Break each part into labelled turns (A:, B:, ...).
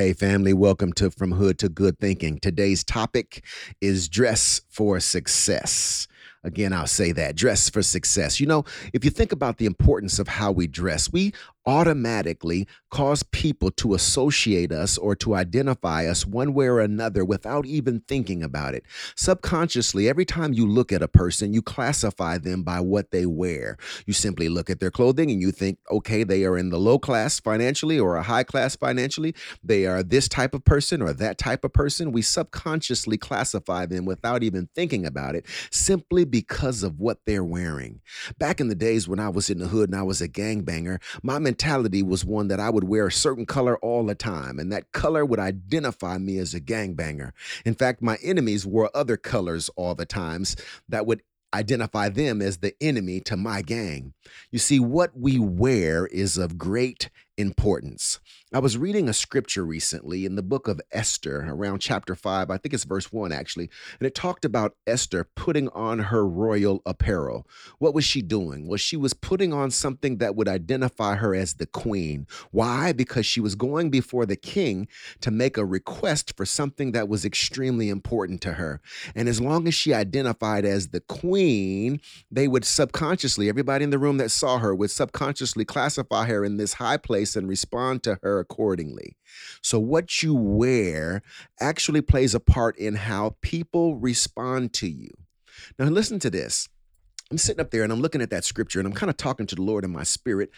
A: Hey, family, welcome to From Hood to Good Thinking. Today's topic is dress for success. Again, I'll say that dress for success. You know, if you think about the importance of how we dress, we automatically cause people to associate us or to identify us one way or another without even thinking about it. Subconsciously, every time you look at a person, you classify them by what they wear. You simply look at their clothing and you think, okay, they are in the low class financially or a high class financially. They are this type of person or that type of person. We subconsciously classify them without even thinking about it simply because of what they're wearing. Back in the days when I was in the hood and I was a gangbanger, my mentality was one that I would wear a certain color all the time, and that color would identify me as a gangbanger. In fact, my enemies wore other colors all the times that would identify them as the enemy to my gang. You see, what we wear is of great importance. I was reading a scripture recently in the book of Esther, around chapter 5, I think it's verse 1 actually, and it talked about Esther putting on her royal apparel. What was she doing? Well, she was putting on something that would identify her as the queen. Why? Because she was going before the king to make a request for something that was extremely important to her. And as long as she identified as the queen, they would subconsciously, everybody in the room that saw her would subconsciously classify her in this high place and respond to her accordingly. So, what you wear actually plays a part in how people respond to you. Now, listen to this. I'm sitting up there and I'm looking at that scripture and I'm kind of talking to the Lord in my spirit.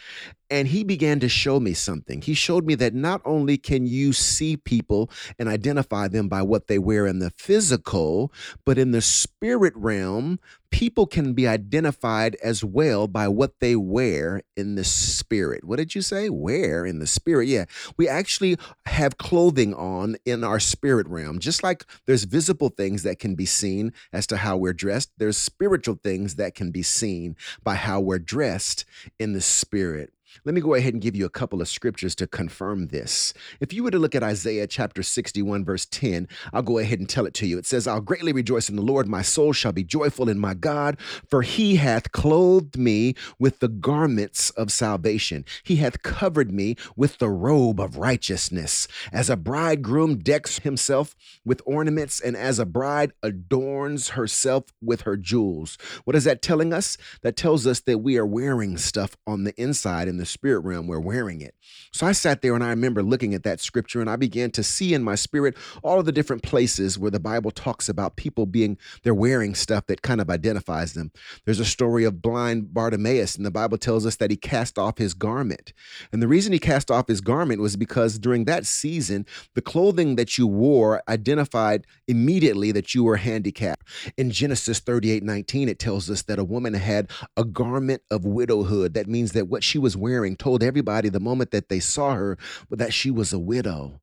A: And he began to show me something. He showed me that not only can you see people and identify them by what they wear in the physical, but in the spirit realm, people can be identified as well by what they wear in the spirit. What did you say? Wear in the spirit. Yeah, we actually have clothing on in our spirit realm. Just like there's visible things that can be seen as to how we're dressed, there's spiritual things that can be seen by how we're dressed in the spirit. Let me go ahead and give you a couple of scriptures to confirm this. If you were to look at Isaiah chapter 61, verse 10, I'll go ahead and tell it to you. It says, I'll greatly rejoice in the Lord. My soul shall be joyful in my God, for he hath clothed me with the garments of salvation. He hath covered me with the robe of righteousness. As a bridegroom decks himself with ornaments, and as a bride adorns herself with her jewels. What is that telling us? That tells us that we are wearing stuff on the inside in the the spirit realm, we're wearing it. So I sat there and I remember looking at that scripture and I began to see in my spirit all of the different places where the Bible talks about people being, they're wearing stuff that kind of identifies them. There's a story of blind Bartimaeus, and the Bible tells us that he cast off his garment. And the reason he cast off his garment was because during that season, the clothing that you wore identified immediately that you were handicapped. In Genesis 38 19, it tells us that a woman had a garment of widowhood. That means that what she was wearing wearing told everybody the moment that they saw her that she was a widow.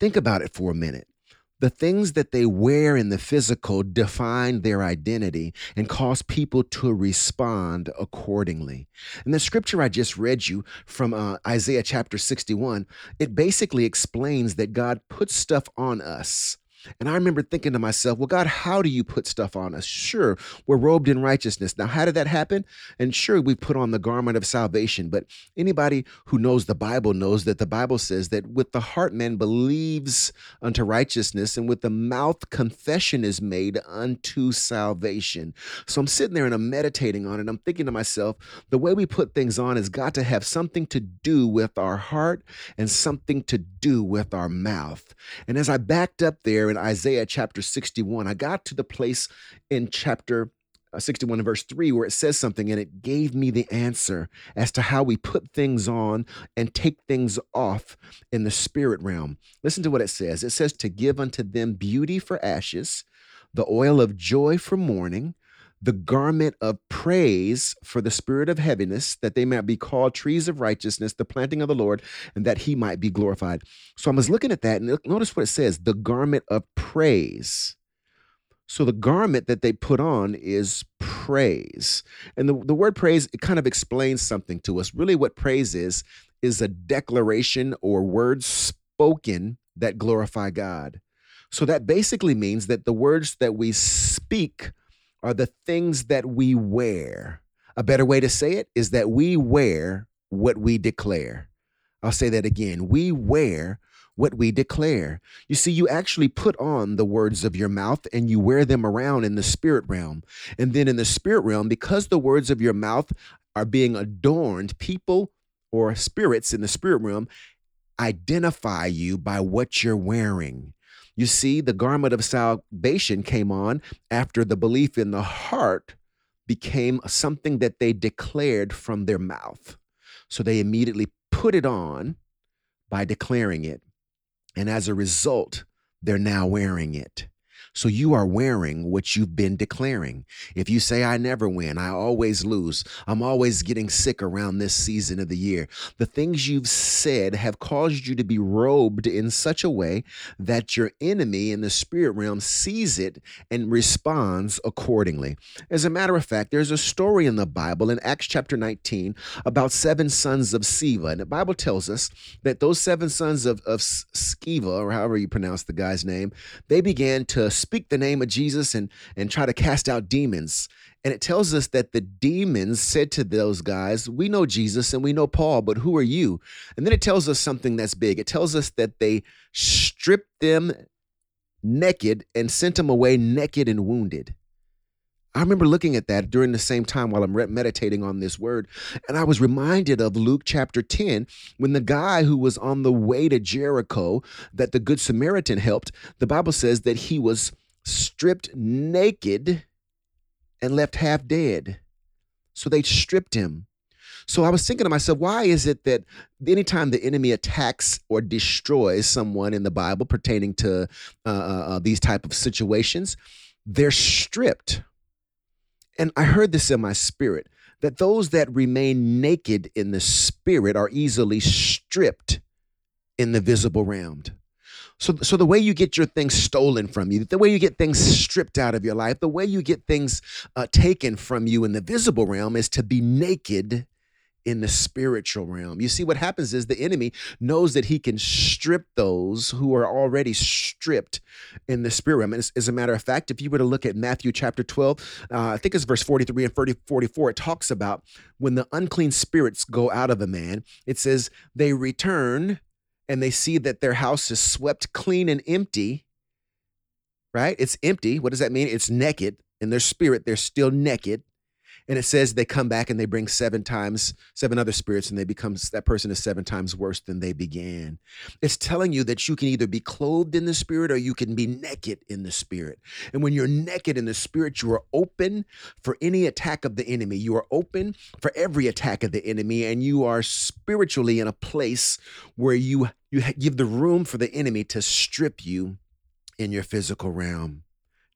A: Think about it for a minute. The things that they wear in the physical define their identity and cause people to respond accordingly. And the scripture I just read you from uh, Isaiah chapter 61, it basically explains that God puts stuff on us and I remember thinking to myself, well, God, how do you put stuff on us? Sure, we're robed in righteousness. Now, how did that happen? And sure, we put on the garment of salvation. But anybody who knows the Bible knows that the Bible says that with the heart man believes unto righteousness, and with the mouth confession is made unto salvation. So I'm sitting there and I'm meditating on it. I'm thinking to myself, the way we put things on has got to have something to do with our heart and something to do with our mouth. And as I backed up there, in Isaiah chapter 61. I got to the place in chapter uh, 61 and verse 3 where it says something and it gave me the answer as to how we put things on and take things off in the spirit realm. Listen to what it says. It says to give unto them beauty for ashes, the oil of joy for mourning, the garment of praise for the spirit of heaviness, that they might be called trees of righteousness, the planting of the Lord, and that he might be glorified. So I was looking at that, and notice what it says the garment of praise. So the garment that they put on is praise. And the, the word praise, it kind of explains something to us. Really, what praise is, is a declaration or words spoken that glorify God. So that basically means that the words that we speak are the things that we wear. A better way to say it is that we wear what we declare. I'll say that again. We wear what we declare. You see, you actually put on the words of your mouth and you wear them around in the spirit realm. And then in the spirit realm, because the words of your mouth are being adorned, people or spirits in the spirit realm identify you by what you're wearing. You see, the garment of salvation came on after the belief in the heart became something that they declared from their mouth. So they immediately put it on by declaring it. And as a result, they're now wearing it. So you are wearing what you've been declaring. If you say, I never win, I always lose, I'm always getting sick around this season of the year, the things you've said have caused you to be robed in such a way that your enemy in the spirit realm sees it and responds accordingly. As a matter of fact, there's a story in the Bible in Acts chapter 19 about seven sons of Sceva. And the Bible tells us that those seven sons of, of Sceva, or however you pronounce the guy's name, they began to speak the name of Jesus and, and try to cast out demons. And it tells us that the demons said to those guys, We know Jesus and we know Paul, but who are you? And then it tells us something that's big. It tells us that they stripped them naked and sent them away naked and wounded. I remember looking at that during the same time while I'm meditating on this word. And I was reminded of Luke chapter 10 when the guy who was on the way to Jericho that the Good Samaritan helped, the Bible says that he was stripped naked and left half dead. So they stripped him. So I was thinking to myself, why is it that anytime the enemy attacks or destroys someone in the Bible pertaining to uh, uh, uh these type of situations, they're stripped and I heard this in my spirit that those that remain naked in the spirit are easily stripped in the visible realm. So, so the way you get your things stolen from you, the way you get things stripped out of your life, the way you get things uh, taken from you in the visible realm is to be naked in the spiritual realm. You see, what happens is the enemy knows that he can strip those who are already stripped in the spirit realm. And as, as a matter of fact, if you were to look at Matthew chapter 12, uh, I think it's verse 43 and 30, 44, it talks about when the unclean spirits go out of a man, it says they return and they see that their house is swept clean and empty. Right? It's empty. What does that mean? It's naked. In their spirit, they're still naked and it says they come back and they bring seven times seven other spirits and they become that person is seven times worse than they began. It's telling you that you can either be clothed in the spirit or you can be naked in the spirit. And when you're naked in the spirit you are open for any attack of the enemy. You are open for every attack of the enemy and you are spiritually in a place where you you give the room for the enemy to strip you in your physical realm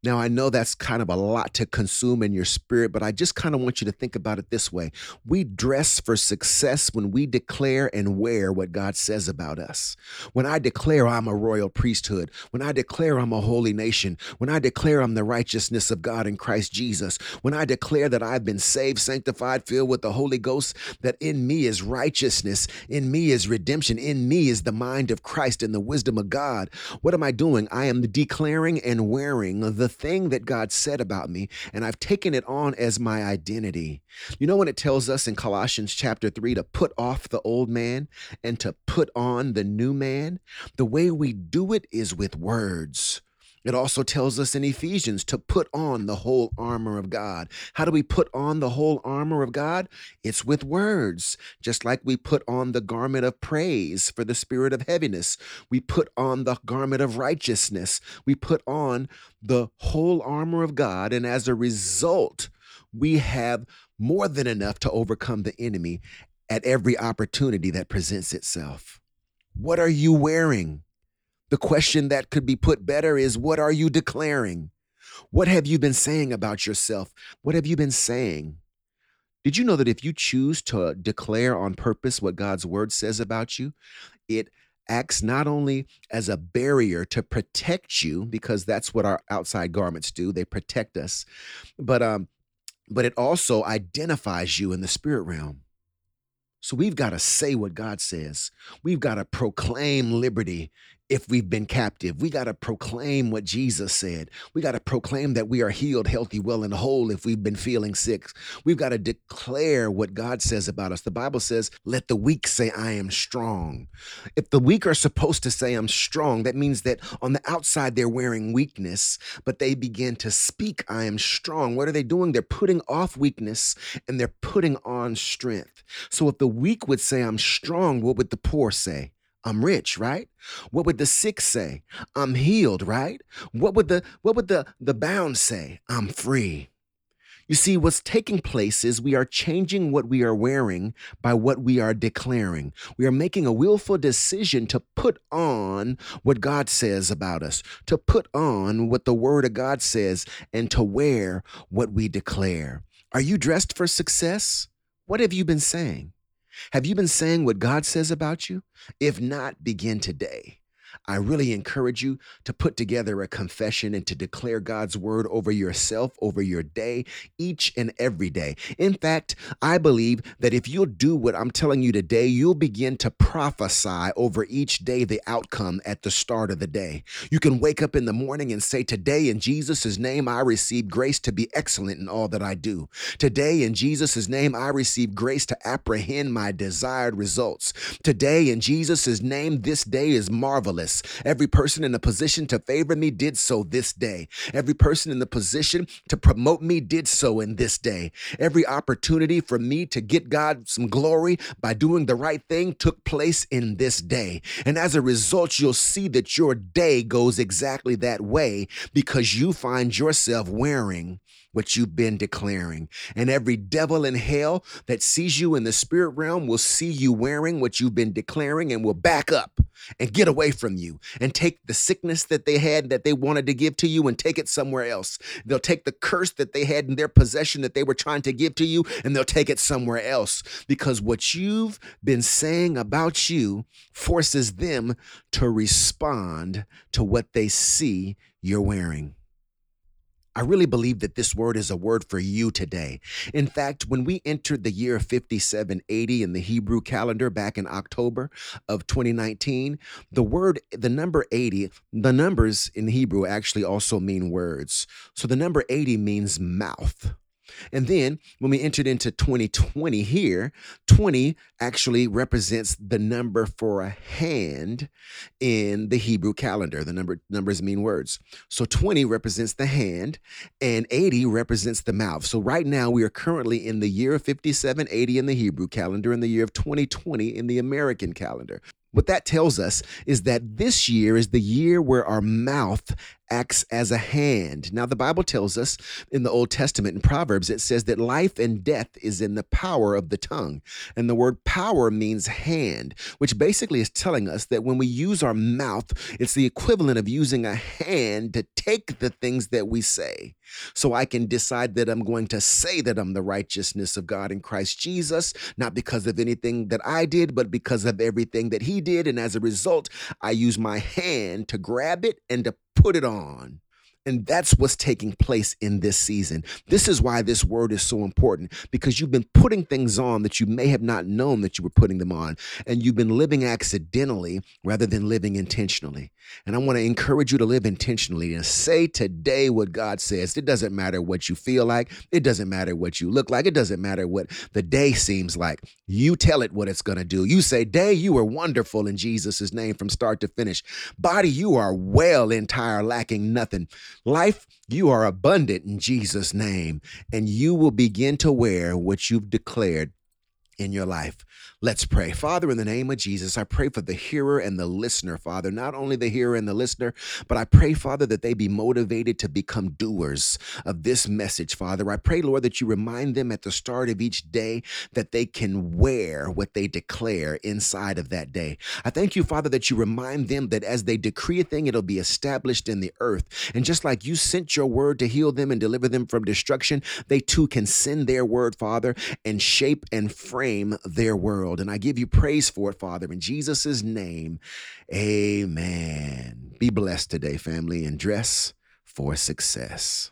A: now, I know that's kind of a lot to consume in your spirit, but I just kind of want you to think about it this way. We dress for success when we declare and wear what God says about us. When I declare I'm a royal priesthood, when I declare I'm a holy nation, when I declare I'm the righteousness of God in Christ Jesus, when I declare that I've been saved, sanctified, filled with the Holy Ghost, that in me is righteousness, in me is redemption, in me is the mind of Christ and the wisdom of God. What am I doing? I am declaring and wearing the the thing that God said about me, and I've taken it on as my identity. You know, when it tells us in Colossians chapter 3 to put off the old man and to put on the new man, the way we do it is with words. It also tells us in Ephesians to put on the whole armor of God. How do we put on the whole armor of God? It's with words, just like we put on the garment of praise for the spirit of heaviness. We put on the garment of righteousness. We put on the whole armor of God. And as a result, we have more than enough to overcome the enemy at every opportunity that presents itself. What are you wearing? The question that could be put better is what are you declaring? What have you been saying about yourself? What have you been saying? Did you know that if you choose to declare on purpose what God's word says about you, it acts not only as a barrier to protect you because that's what our outside garments do, they protect us, but um but it also identifies you in the spirit realm. So we've got to say what God says. We've got to proclaim liberty if we've been captive. We got to proclaim what Jesus said. We got to proclaim that we are healed, healthy, well, and whole if we've been feeling sick. We've got to declare what God says about us. The Bible says, let the weak say, I am strong. If the weak are supposed to say, I'm strong, that means that on the outside they're wearing weakness, but they begin to speak, I am strong. What are they doing? They're putting off weakness and they're putting on strength. So if the weak would say, I'm strong, what would the poor say? I'm rich, right? What would the sick say? I'm healed, right? What would the what would the the bound say? I'm free. You see, what's taking place is we are changing what we are wearing by what we are declaring. We are making a willful decision to put on what God says about us, to put on what the Word of God says, and to wear what we declare. Are you dressed for success? What have you been saying? Have you been saying what God says about you? If not, begin today. I really encourage you to put together a confession and to declare God's word over yourself, over your day, each and every day. In fact, I believe that if you'll do what I'm telling you today, you'll begin to prophesy over each day the outcome at the start of the day. You can wake up in the morning and say, Today, in Jesus' name, I receive grace to be excellent in all that I do. Today, in Jesus' name, I receive grace to apprehend my desired results. Today, in Jesus' name, this day is marvelous. Every person in a position to favor me did so this day. Every person in the position to promote me did so in this day. Every opportunity for me to get God some glory by doing the right thing took place in this day. And as a result, you'll see that your day goes exactly that way because you find yourself wearing what you've been declaring. And every devil in hell that sees you in the spirit realm will see you wearing what you've been declaring and will back up and get away from you and take the sickness that they had that they wanted to give to you and take it somewhere else. They'll take the curse that they had in their possession that they were trying to give to you and they'll take it somewhere else because what you've been saying about you forces them to respond to what they see you're wearing. I really believe that this word is a word for you today. In fact, when we entered the year 5780 in the Hebrew calendar back in October of 2019, the word, the number 80, the numbers in Hebrew actually also mean words. So the number 80 means mouth. And then when we entered into 2020 here, 20 actually represents the number for a hand in the Hebrew calendar. The number numbers mean words. So 20 represents the hand and 80 represents the mouth. So right now we are currently in the year of 5780 in the Hebrew calendar and the year of 2020 in the American calendar. What that tells us is that this year is the year where our mouth acts as a hand. Now, the Bible tells us in the Old Testament in Proverbs, it says that life and death is in the power of the tongue. And the word power means hand, which basically is telling us that when we use our mouth, it's the equivalent of using a hand to take the things that we say. So I can decide that I'm going to say that I'm the righteousness of God in Christ Jesus, not because of anything that I did, but because of everything that He did. And as a result, I use my hand to grab it and to put it on. And that's what's taking place in this season. This is why this word is so important because you've been putting things on that you may have not known that you were putting them on. And you've been living accidentally rather than living intentionally. And I want to encourage you to live intentionally and say today what God says. It doesn't matter what you feel like, it doesn't matter what you look like, it doesn't matter what the day seems like. You tell it what it's going to do. You say, Day, you are wonderful in Jesus' name from start to finish. Body, you are well entire, lacking nothing. Life, you are abundant in Jesus' name, and you will begin to wear what you've declared in your life. Let's pray. Father, in the name of Jesus, I pray for the hearer and the listener, Father, not only the hearer and the listener, but I pray, Father, that they be motivated to become doers of this message, Father. I pray, Lord, that you remind them at the start of each day that they can wear what they declare inside of that day. I thank you, Father, that you remind them that as they decree a thing, it'll be established in the earth. And just like you sent your word to heal them and deliver them from destruction, they too can send their word, Father, and shape and frame their world world. And I give you praise for it, Father, in Jesus' name. Amen. Be blessed today, family, and dress for success.